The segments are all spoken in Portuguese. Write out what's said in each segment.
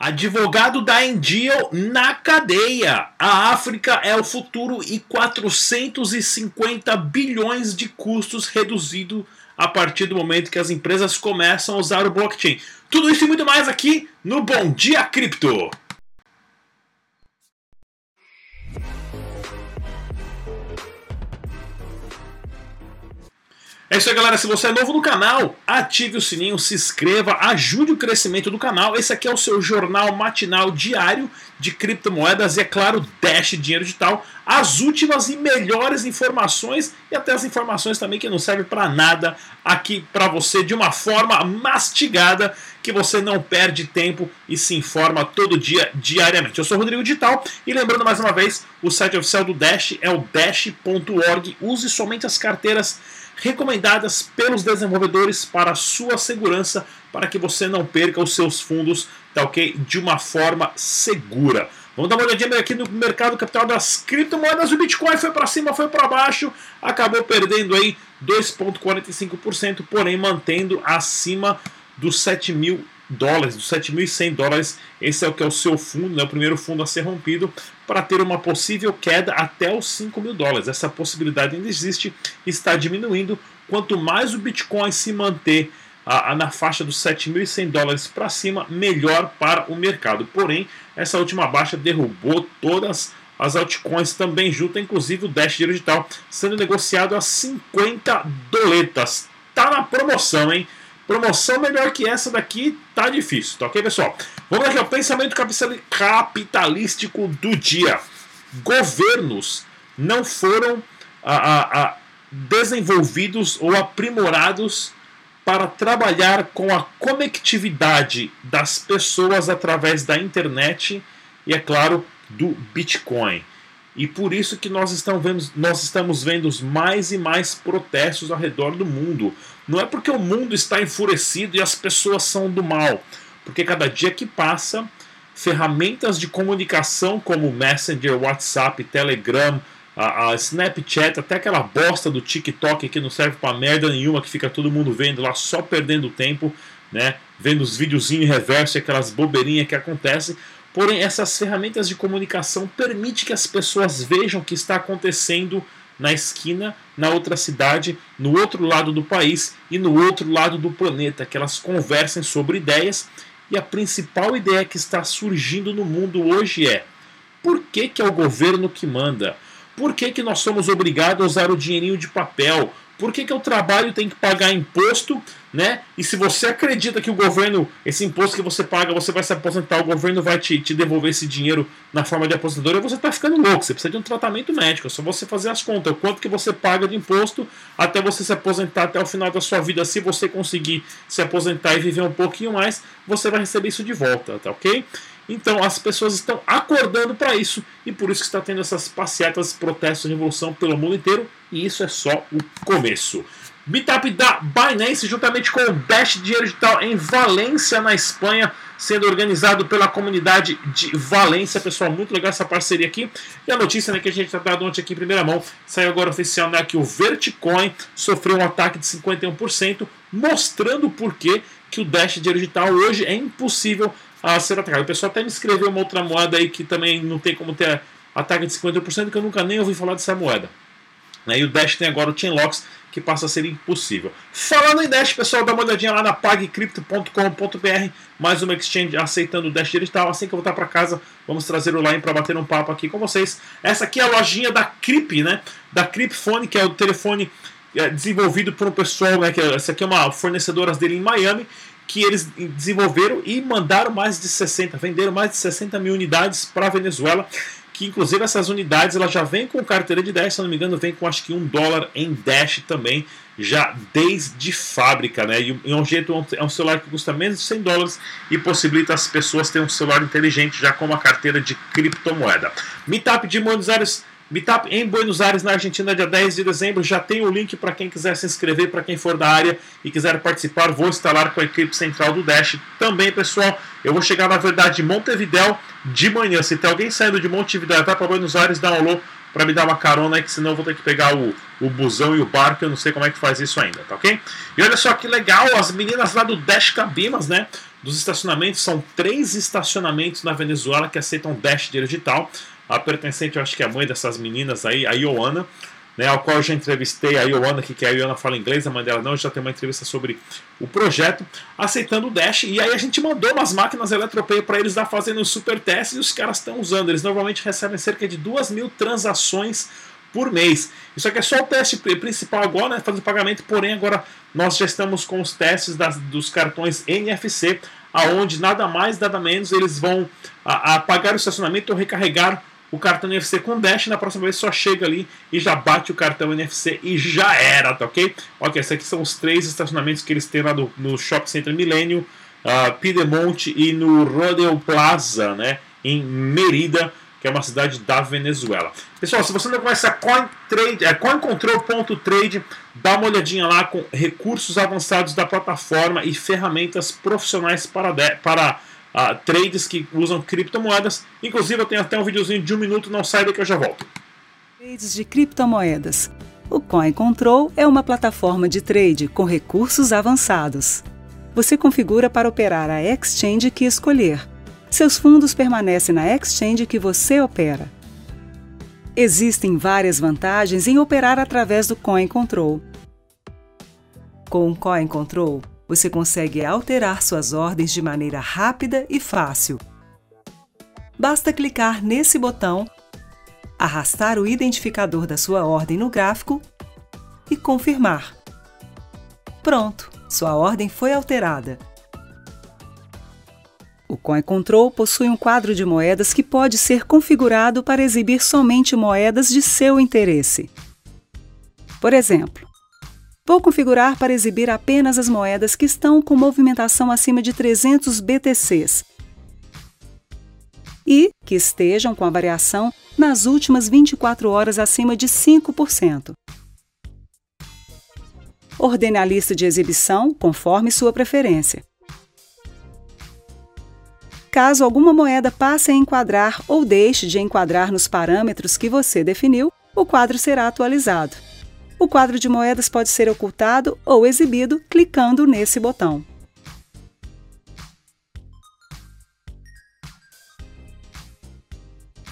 Advogado da Endeal na cadeia. A África é o futuro e 450 bilhões de custos reduzido a partir do momento que as empresas começam a usar o blockchain. Tudo isso e muito mais aqui no Bom Dia Cripto. É isso aí, galera. Se você é novo no canal, ative o sininho, se inscreva, ajude o crescimento do canal. Esse aqui é o seu jornal matinal diário de criptomoedas e, é claro, Dash Dinheiro Digital. As últimas e melhores informações e até as informações também que não servem para nada aqui para você de uma forma mastigada que você não perde tempo e se informa todo dia, diariamente. Eu sou Rodrigo Digital e lembrando mais uma vez, o site oficial do Dash é o dash.org. Use somente as carteiras recomendadas pelos desenvolvedores para sua segurança, para que você não perca os seus fundos, tá ok? De uma forma segura. Vamos dar uma olhadinha aqui no mercado capital das criptomoedas. O Bitcoin foi para cima, foi para baixo, acabou perdendo aí 2,45%, porém mantendo acima dos 7 mil dólares, dos 7.100 dólares. Esse é o que é o seu fundo, né, o primeiro fundo a ser rompido, para ter uma possível queda até os 5 mil dólares. Essa possibilidade ainda existe, está diminuindo. Quanto mais o Bitcoin se manter a, a, na faixa dos 7.100 dólares para cima, melhor para o mercado. Porém, essa última baixa derrubou todas as altcoins também junto, inclusive o Dash Digital, sendo negociado a 50 doletas. Tá na promoção, hein? Promoção melhor que essa daqui tá difícil, tá ok, pessoal? Vamos aqui ao pensamento capitalístico do dia. Governos não foram a, a, a, desenvolvidos ou aprimorados para trabalhar com a conectividade das pessoas através da internet e, é claro, do Bitcoin. E por isso que nós estamos, vendo, nós estamos vendo mais e mais protestos ao redor do mundo. Não é porque o mundo está enfurecido e as pessoas são do mal, porque cada dia que passa, ferramentas de comunicação como Messenger, WhatsApp, Telegram, a, a, Snapchat, até aquela bosta do TikTok que não serve para merda nenhuma, que fica todo mundo vendo lá só perdendo tempo, né? Vendo os videozinhos reverso, aquelas bobeirinhas que acontecem. Porém, essas ferramentas de comunicação permitem que as pessoas vejam o que está acontecendo na esquina, na outra cidade, no outro lado do país e no outro lado do planeta, que elas conversem sobre ideias. E a principal ideia que está surgindo no mundo hoje é: por que, que é o governo que manda? Por que, que nós somos obrigados a usar o dinheirinho de papel? Por que, que o trabalho tem que pagar imposto, né? E se você acredita que o governo, esse imposto que você paga, você vai se aposentar, o governo vai te, te devolver esse dinheiro na forma de aposentadoria, você está ficando louco. Você precisa de um tratamento médico. É só você fazer as contas. Quanto que você paga de imposto até você se aposentar até o final da sua vida. Se você conseguir se aposentar e viver um pouquinho mais, você vai receber isso de volta, tá ok? Então as pessoas estão acordando para isso e por isso que está tendo essas passeatas, protestos, revolução pelo mundo inteiro e isso é só o começo. Meetup da Binance, juntamente com o Dash Dinheiro Digital em Valência, na Espanha, sendo organizado pela comunidade de Valência. Pessoal, muito legal essa parceria aqui. E a notícia né, que a gente está dando ontem aqui em primeira mão, saiu agora oficial né, que o Verticoin sofreu um ataque de 51%, mostrando porquê que o Dash Dinheiro Digital hoje é impossível a ser atacado. O pessoal até me escreveu uma outra moeda aí que também não tem como ter ataque de 50%, que eu nunca nem ouvi falar dessa moeda. Né? E o Dash tem agora o Chainlocks, que passa a ser impossível. Falando em Dash, pessoal, dá uma olhadinha lá na pagcrypto.com.br, mais uma exchange aceitando o Dash digital. Assim que eu voltar para casa, vamos trazer o Line para bater um papo aqui com vocês. Essa aqui é a lojinha da Crip, né? Da Cripfone, que é o telefone é, desenvolvido por um pessoal, né? Que é, essa aqui é uma fornecedora dele em Miami que eles desenvolveram e mandaram mais de 60, venderam mais de 60 mil unidades para a Venezuela. Que inclusive essas unidades ela já vem com carteira de Dash, se não me engano, vem com acho que um dólar em Dash também, já desde fábrica, né? E é um jeito é um celular que custa menos de 100 dólares e possibilita as pessoas terem um celular inteligente já com uma carteira de criptomoeda. Meetup de Buenos Aires Meetup em Buenos Aires, na Argentina, dia 10 de dezembro. Já tem o link para quem quiser se inscrever, para quem for da área e quiser participar. Vou instalar com a equipe central do Dash. Também, pessoal, eu vou chegar, na verdade, em Montevidéu de manhã. Se tem alguém saindo de Montevidéu para Buenos Aires, dá um alô para me dar uma carona que senão eu vou ter que pegar o, o busão e o barco, eu não sei como é que faz isso ainda, tá ok? E olha só que legal, as meninas lá do Dash Cabimas, né? dos estacionamentos. São três estacionamentos na Venezuela que aceitam Dash digital. A pertencente, eu acho que é a mãe dessas meninas aí, a Ioana né, ao qual eu já entrevistei a Ioana, que, que a Ioana fala inglês, a mãe dela não, já tem uma entrevista sobre o projeto, aceitando o Dash, e aí a gente mandou umas máquinas Eletropay para eles lá fazendo super testes e os caras estão usando. Eles normalmente recebem cerca de 2 mil transações por mês. Isso aqui é só o teste principal agora, né, fazer pagamento, porém agora nós já estamos com os testes das, dos cartões NFC, aonde nada mais, nada menos eles vão a, a pagar o estacionamento ou recarregar o cartão NFC com Dash, na próxima vez só chega ali e já bate o cartão NFC e já era, tá ok? Ok, esses aqui são os três estacionamentos que eles têm lá no, no Shopping Center Millennium, uh, Piedemonte e no Rodeo Plaza, né? Em Merida, que é uma cidade da Venezuela. Pessoal, se você não conhece a CoinTrade, é CoinControl.trade, dá uma olhadinha lá com recursos avançados da plataforma e ferramentas profissionais para, para trades que usam criptomoedas. Inclusive, eu tenho até um videozinho de um minuto, não sai daí que eu já volto. Trades de criptomoedas. O Coin Control é uma plataforma de trade com recursos avançados. Você configura para operar a exchange que escolher. Seus fundos permanecem na exchange que você opera. Existem várias vantagens em operar através do Coin Control. Com o Coin Control, você consegue alterar suas ordens de maneira rápida e fácil. Basta clicar nesse botão, arrastar o identificador da sua ordem no gráfico e confirmar. Pronto, sua ordem foi alterada. O Coin Control possui um quadro de moedas que pode ser configurado para exibir somente moedas de seu interesse. Por exemplo, Vou configurar para exibir apenas as moedas que estão com movimentação acima de 300 BTCs e que estejam com a variação nas últimas 24 horas acima de 5%. Ordene a lista de exibição conforme sua preferência. Caso alguma moeda passe a enquadrar ou deixe de enquadrar nos parâmetros que você definiu, o quadro será atualizado. O quadro de moedas pode ser ocultado ou exibido clicando nesse botão.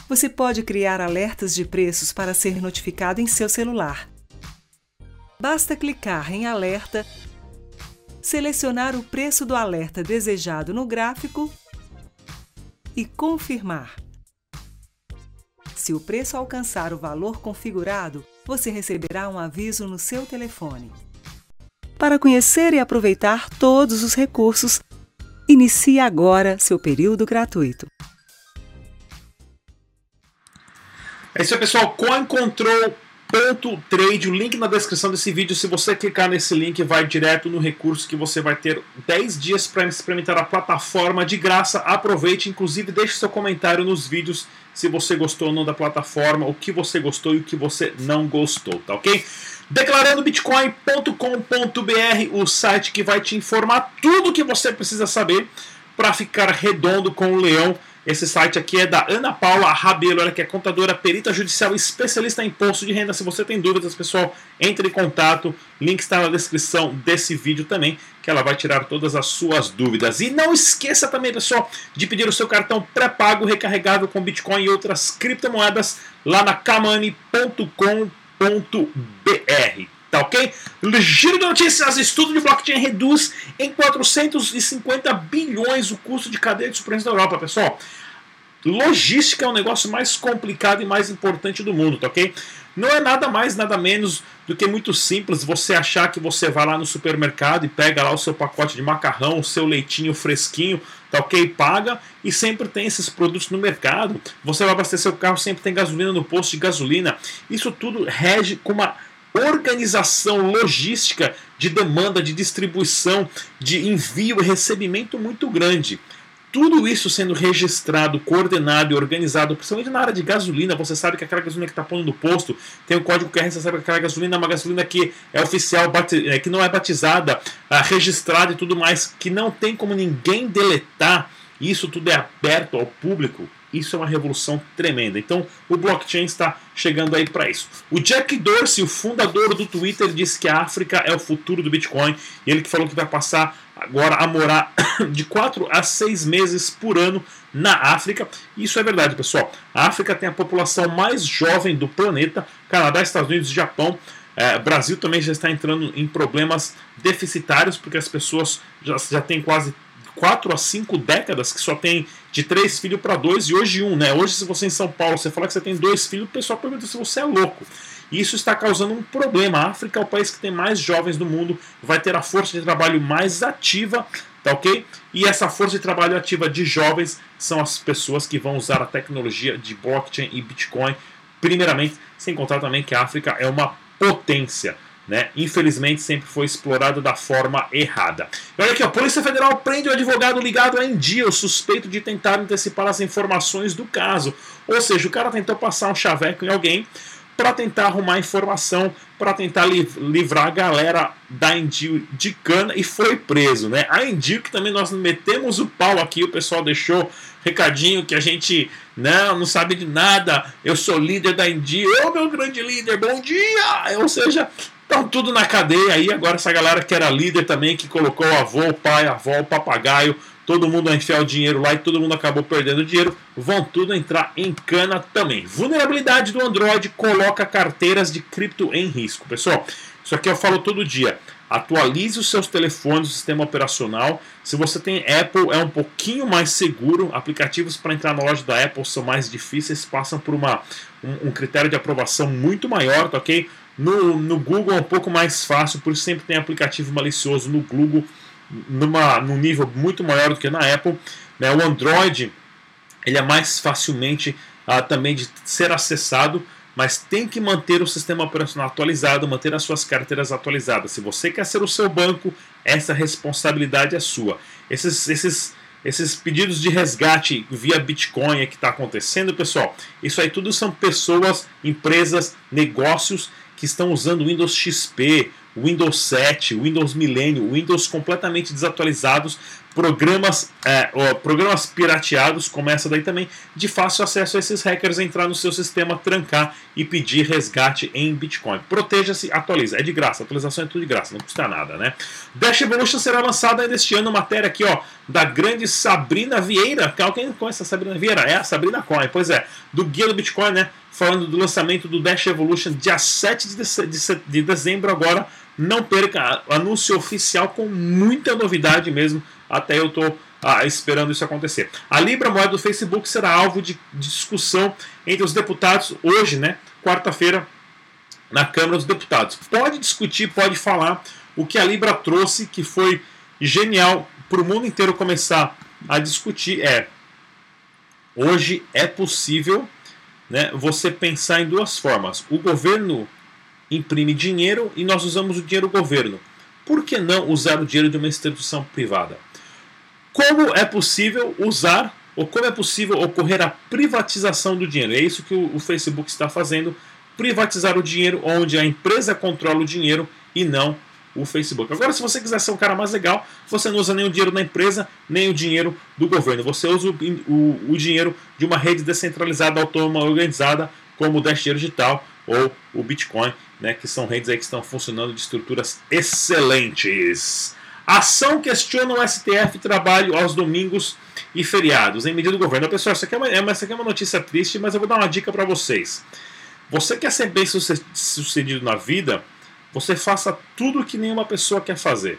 Você pode criar alertas de preços para ser notificado em seu celular. Basta clicar em Alerta, selecionar o preço do alerta desejado no gráfico e confirmar. Se o preço alcançar o valor configurado, você receberá um aviso no seu telefone. Para conhecer e aproveitar todos os recursos, inicie agora seu período gratuito. É isso aí, pessoal. CoinControl.trade, o link na descrição desse vídeo. Se você clicar nesse link, vai direto no recurso que você vai ter 10 dias para experimentar a plataforma de graça. Aproveite, inclusive deixe seu comentário nos vídeos se você gostou ou não da plataforma, o que você gostou e o que você não gostou, tá ok? Declarandobitcoin.com.br, o site que vai te informar tudo o que você precisa saber para ficar redondo com o leão esse site aqui é da Ana Paula Rabelo, ela que é contadora, perita judicial, especialista em imposto de renda. Se você tem dúvidas, pessoal, entre em contato. Link está na descrição desse vídeo também, que ela vai tirar todas as suas dúvidas. E não esqueça também, pessoal, de pedir o seu cartão pré-pago recarregável com Bitcoin e outras criptomoedas lá na kamani.com.br. Tá ok? Giro de notícias: estudo de blockchain reduz em 450 bilhões o custo de cadeia de suprimentos da Europa, pessoal. Logística é o negócio mais complicado e mais importante do mundo, tá ok? Não é nada mais, nada menos do que muito simples você achar que você vai lá no supermercado e pega lá o seu pacote de macarrão, o seu leitinho fresquinho, tá ok? Paga e sempre tem esses produtos no mercado. Você vai abastecer o carro, sempre tem gasolina no posto de gasolina. Isso tudo rege com uma organização logística de demanda, de distribuição, de envio e recebimento muito grande. Tudo isso sendo registrado, coordenado e organizado, principalmente na área de gasolina. Você sabe que aquela gasolina que está pondo no posto tem o um código QR, você sabe que aquela gasolina é uma gasolina que é oficial, é, que não é batizada, ah, registrada e tudo mais, que não tem como ninguém deletar isso tudo é aberto ao público, isso é uma revolução tremenda. Então, o blockchain está chegando aí para isso. O Jack Dorsey, o fundador do Twitter, disse que a África é o futuro do Bitcoin. E ele que falou que vai passar agora a morar de 4 a 6 meses por ano na África. Isso é verdade, pessoal. A África tem a população mais jovem do planeta. Canadá, Estados Unidos e Japão. É, Brasil também já está entrando em problemas deficitários, porque as pessoas já, já têm quase 4 a 5 décadas que só tem de 3 filhos para 2 e hoje um, né? Hoje, se você em São Paulo você falar que você tem dois filhos, o pessoal pergunta se você é louco. E isso está causando um problema. A África é o país que tem mais jovens do mundo, vai ter a força de trabalho mais ativa, tá ok? E essa força de trabalho ativa de jovens são as pessoas que vão usar a tecnologia de blockchain e Bitcoin, primeiramente, sem contar também que a África é uma potência né? Infelizmente sempre foi explorado da forma errada. E olha aqui, a Polícia Federal prende o advogado ligado a India, o suspeito de tentar antecipar as informações do caso. Ou seja, o cara tentou passar um chaveco em alguém para tentar arrumar informação, para tentar livrar a galera da Indio de cana e foi preso, né? A Indio que também nós metemos o pau aqui, o pessoal deixou recadinho que a gente não, não sabe de nada. Eu sou líder da Indio, ô meu grande líder, bom dia! Ou seja, Estão tudo na cadeia aí. Agora, essa galera que era líder também, que colocou o avô, o pai, a avó, o papagaio, todo mundo a enfiar o dinheiro lá e todo mundo acabou perdendo dinheiro, vão tudo entrar em cana também. Vulnerabilidade do Android coloca carteiras de cripto em risco. Pessoal, isso aqui eu falo todo dia. Atualize os seus telefones, o sistema operacional. Se você tem Apple, é um pouquinho mais seguro. Aplicativos para entrar na loja da Apple são mais difíceis, passam por uma, um, um critério de aprovação muito maior, tá ok? No, no Google é um pouco mais fácil, por isso sempre tem aplicativo malicioso no Google numa, num nível muito maior do que na Apple. Né? O Android ele é mais facilmente uh, também de ser acessado, mas tem que manter o sistema operacional atualizado, manter as suas carteiras atualizadas. Se você quer ser o seu banco, essa responsabilidade é sua. Esses, esses, esses pedidos de resgate via Bitcoin que está acontecendo, pessoal, isso aí tudo são pessoas, empresas, negócios que estão usando Windows XP, Windows 7, Windows Millennium, Windows completamente desatualizados, programas, é, ó, programas pirateados, começa daí também, de fácil acesso a esses hackers entrar no seu sistema, trancar e pedir resgate em Bitcoin. Proteja-se, atualiza. É de graça, atualização é tudo de graça, não custa nada, né? Dash Evolution será lançada ainda este ano, matéria aqui, ó, da grande Sabrina Vieira. Alguém conhece a Sabrina Vieira? É a Sabrina Coin, pois é, do Guia do Bitcoin, né? falando do lançamento do Dash Evolution dia 7 de dezembro agora. Não perca, anúncio oficial com muita novidade mesmo. Até eu estou ah, esperando isso acontecer. A Libra moeda do Facebook será alvo de discussão entre os deputados hoje, né? Quarta-feira, na Câmara dos Deputados. Pode discutir, pode falar o que a Libra trouxe, que foi genial para o mundo inteiro começar a discutir. É hoje é possível né, você pensar em duas formas. O governo imprime dinheiro e nós usamos o dinheiro do governo. Por que não usar o dinheiro de uma instituição privada? Como é possível usar ou como é possível ocorrer a privatização do dinheiro? É isso que o, Facebook está fazendo, privatizar o dinheiro onde a empresa controla o dinheiro e não o Facebook. Agora, se você quiser ser um cara mais legal, você não usa nem o dinheiro da empresa, nem o dinheiro do governo. Você usa o, o, o dinheiro de uma rede descentralizada, autônoma, organizada, como o Dash Digital ou o Bitcoin, né, que são redes aí que estão funcionando de estruturas excelentes. Ação questiona o STF trabalho aos domingos e feriados em medida do governo. Pessoal, isso aqui é uma, é, aqui é uma notícia triste, mas eu vou dar uma dica para vocês. Você quer ser bem sucedido na vida? você faça tudo que nenhuma pessoa quer fazer.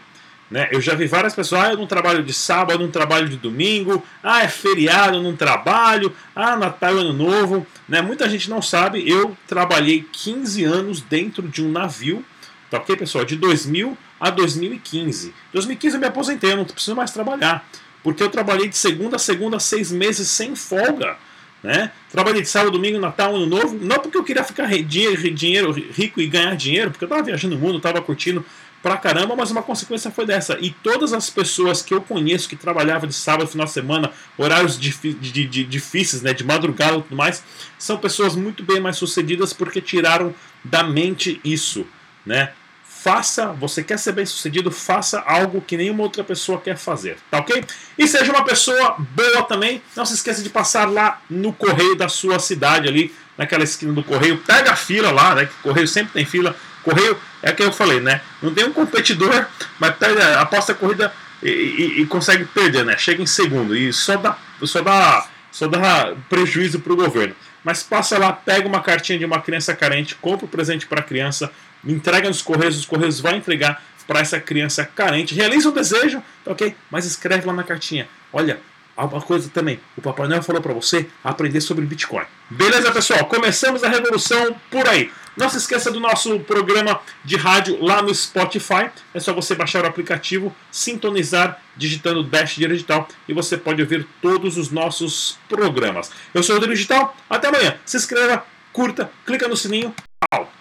Né? Eu já vi várias pessoas, ah, eu não trabalho de sábado, eu não trabalho de domingo, ah, é feriado, eu não trabalho, ah, Natal, Ano Novo. Né? Muita gente não sabe, eu trabalhei 15 anos dentro de um navio, tá ok, pessoal? De 2000 a 2015. 2015 eu me aposentei, eu não preciso mais trabalhar, porque eu trabalhei de segunda a segunda, seis meses sem folga. Né? Trabalhei de sábado, domingo, Natal, Ano Novo, não porque eu queria ficar dinheiro, dinheiro rico e ganhar dinheiro, porque eu estava viajando o mundo, estava curtindo pra caramba, mas uma consequência foi dessa. E todas as pessoas que eu conheço que trabalhavam de sábado, final de semana, horários de, de, de, difíceis, né, de madrugada e tudo mais, são pessoas muito bem mais sucedidas porque tiraram da mente isso, né? Faça, você quer ser bem sucedido, faça algo que nenhuma outra pessoa quer fazer, tá ok? E seja uma pessoa boa também, não se esqueça de passar lá no correio da sua cidade ali, naquela esquina do correio, pega a fila lá, né? Que correio sempre tem fila. Correio é que eu falei, né? Não tem um competidor, mas pega, aposta a corrida e, e, e, consegue perder, né? Chega em segundo e só dá, só dá, só dá prejuízo para o governo. Mas passa lá, pega uma cartinha de uma criança carente, compra o um presente para a criança, entrega nos Correios, os Correios vai entregar para essa criança carente, realiza o desejo, tá ok? Mas escreve lá na cartinha: olha, uma coisa também, o Papai Noel falou para você aprender sobre Bitcoin. Beleza, pessoal? Começamos a revolução por aí. Não se esqueça do nosso programa de rádio lá no Spotify. É só você baixar o aplicativo, sintonizar, digitando Dash Digital e você pode ouvir todos os nossos programas. Eu sou o Rodrigo Digital. Até amanhã. Se inscreva, curta, clica no sininho. Tchau.